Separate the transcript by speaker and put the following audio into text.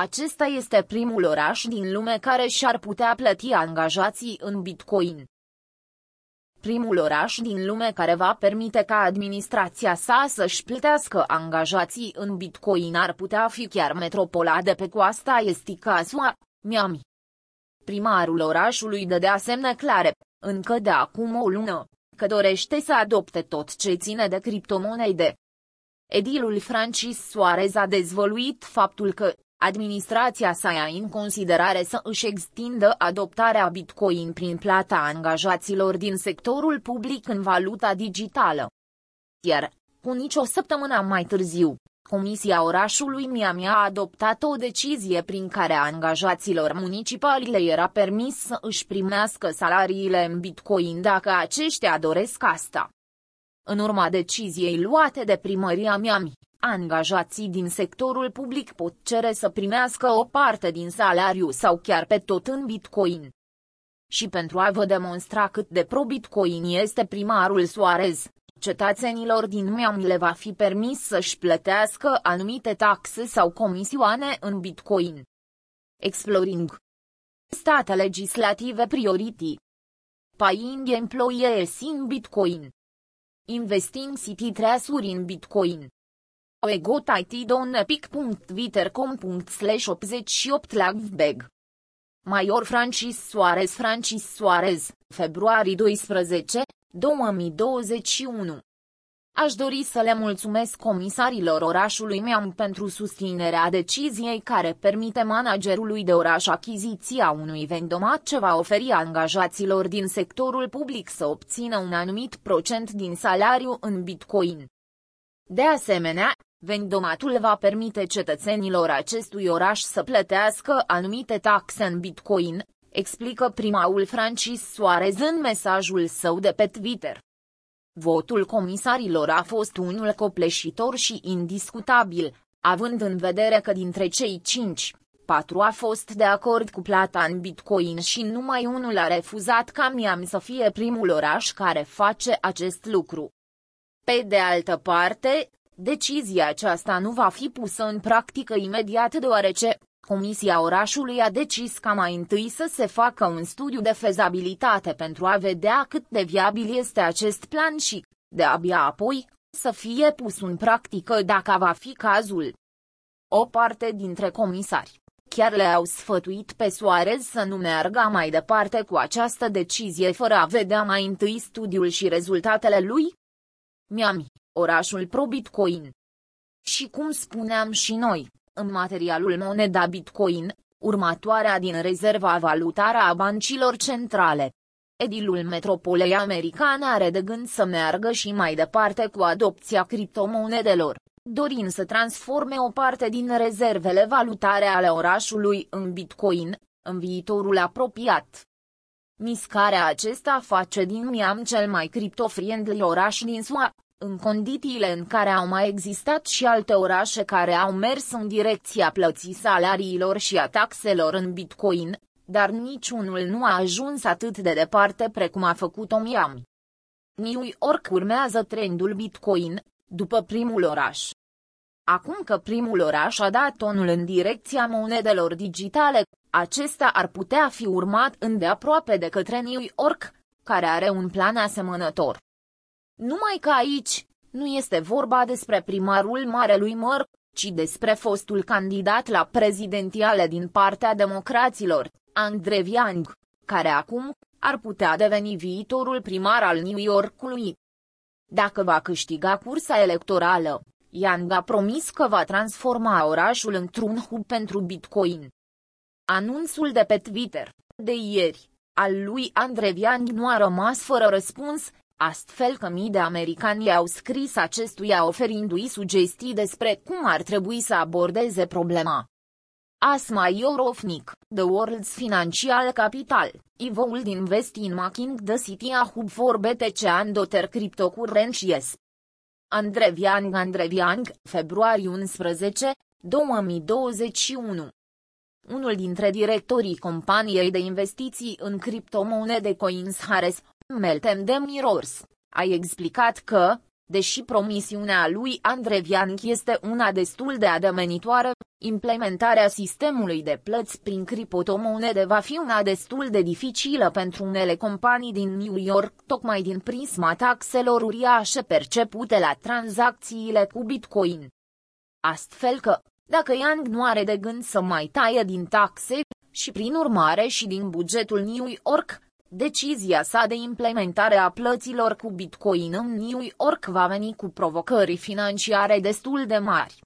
Speaker 1: Acesta este primul oraș din lume care și-ar putea plăti angajații în bitcoin. Primul oraș din lume care va permite ca administrația sa să-și plătească angajații în bitcoin ar putea fi chiar metropola de pe coasta estică a SUA, Miami. Primarul orașului dădea semne clare, încă de acum o lună, că dorește să adopte tot ce ține de criptomonede. Edilul Francis Suarez a dezvoluit faptul că, Administrația sa ia în considerare să își extindă adoptarea Bitcoin prin plata angajaților din sectorul public în valuta digitală. Iar, cu nicio săptămână mai târziu, Comisia orașului Miami a adoptat o decizie prin care angajaților municipali le era permis să își primească salariile în bitcoin dacă aceștia doresc asta. În urma deciziei luate de primăria Miami, Angajații din sectorul public pot cere să primească o parte din salariu sau chiar pe tot în bitcoin. Și pentru a vă demonstra cât de pro-bitcoin este primarul Suarez, cetățenilor din Miami le va fi permis să-și plătească anumite taxe sau comisioane în bitcoin. Exploring State legislative priority Paying employees in bitcoin Investing city trasuri in bitcoin Egot IT don epic.viter.com slash 88 lagbeg. Major Francis Suarez Francis Suarez, februarie 12, 2021. Aș dori să le mulțumesc comisarilor orașului meu pentru susținerea deciziei care permite managerului de oraș achiziția unui vendomat ce va oferi angajaților din sectorul public să obțină un anumit procent din salariu în bitcoin. De asemenea, Vendomatul va permite cetățenilor acestui oraș să plătească anumite taxe în bitcoin, explică primaul Francis Suarez în mesajul său de pe Twitter. Votul comisarilor a fost unul copleșitor și indiscutabil, având în vedere că dintre cei cinci, patru a fost de acord cu plata în bitcoin și numai unul a refuzat ca Miami să fie primul oraș care face acest lucru. Pe de altă parte, Decizia aceasta nu va fi pusă în practică imediat deoarece, Comisia orașului a decis ca mai întâi să se facă un studiu de fezabilitate pentru a vedea cât de viabil este acest plan și, de-abia apoi, să fie pus în practică dacă va fi cazul. O parte dintre comisari chiar le-au sfătuit pe Soarez să nu meargă mai departe cu această decizie fără a vedea mai întâi studiul și rezultatele lui? Miami, orașul pro-Bitcoin. Și cum spuneam și noi, în materialul moneda Bitcoin, următoarea din rezerva valutară a bancilor centrale. Edilul metropolei americane are de gând să meargă și mai departe cu adopția criptomonedelor, dorind să transforme o parte din rezervele valutare ale orașului în bitcoin, în viitorul apropiat. Miscarea acesta face din Miami cel mai criptofriendly oraș din SUA, în condițiile în care au mai existat și alte orașe care au mers în direcția plății salariilor și a taxelor în bitcoin, dar niciunul nu a ajuns atât de departe precum a făcut-o Miami. New York urmează trendul bitcoin, după primul oraș. Acum că primul oraș a dat tonul în direcția monedelor digitale, acesta ar putea fi urmat îndeaproape de către New York, care are un plan asemănător. Numai că aici, nu este vorba despre primarul Marelui Măr, ci despre fostul candidat la prezidentiale din partea democraților, Andre Yang, care acum ar putea deveni viitorul primar al New Yorkului. Dacă va câștiga cursa electorală, Yang a promis că va transforma orașul într-un hub pentru Bitcoin. Anunțul de pe Twitter, de ieri, al lui Andre Yang nu a rămas fără răspuns, astfel că mii de americani au scris acestuia oferindu-i sugestii despre cum ar trebui să abordeze problema. Asma Eurovnik, The World's Financial Capital, Evolved Invest in Making the City a Hub for BTC and Other Cryptocurrencies. Andreviang Andreviang, februarie 11, 2021 unul dintre directorii companiei de investiții în criptomonede Coins Harris, Meltem de Mirrors, a explicat că, deși promisiunea lui Andre Vianic este una destul de ademenitoare, Implementarea sistemului de plăți prin criptomonede va fi una destul de dificilă pentru unele companii din New York, tocmai din prisma taxelor uriașe percepute la tranzacțiile cu Bitcoin. Astfel că, dacă Yang nu are de gând să mai taie din taxe, și prin urmare și din bugetul New York, decizia sa de implementare a plăților cu Bitcoin în New York va veni cu provocări financiare destul de mari.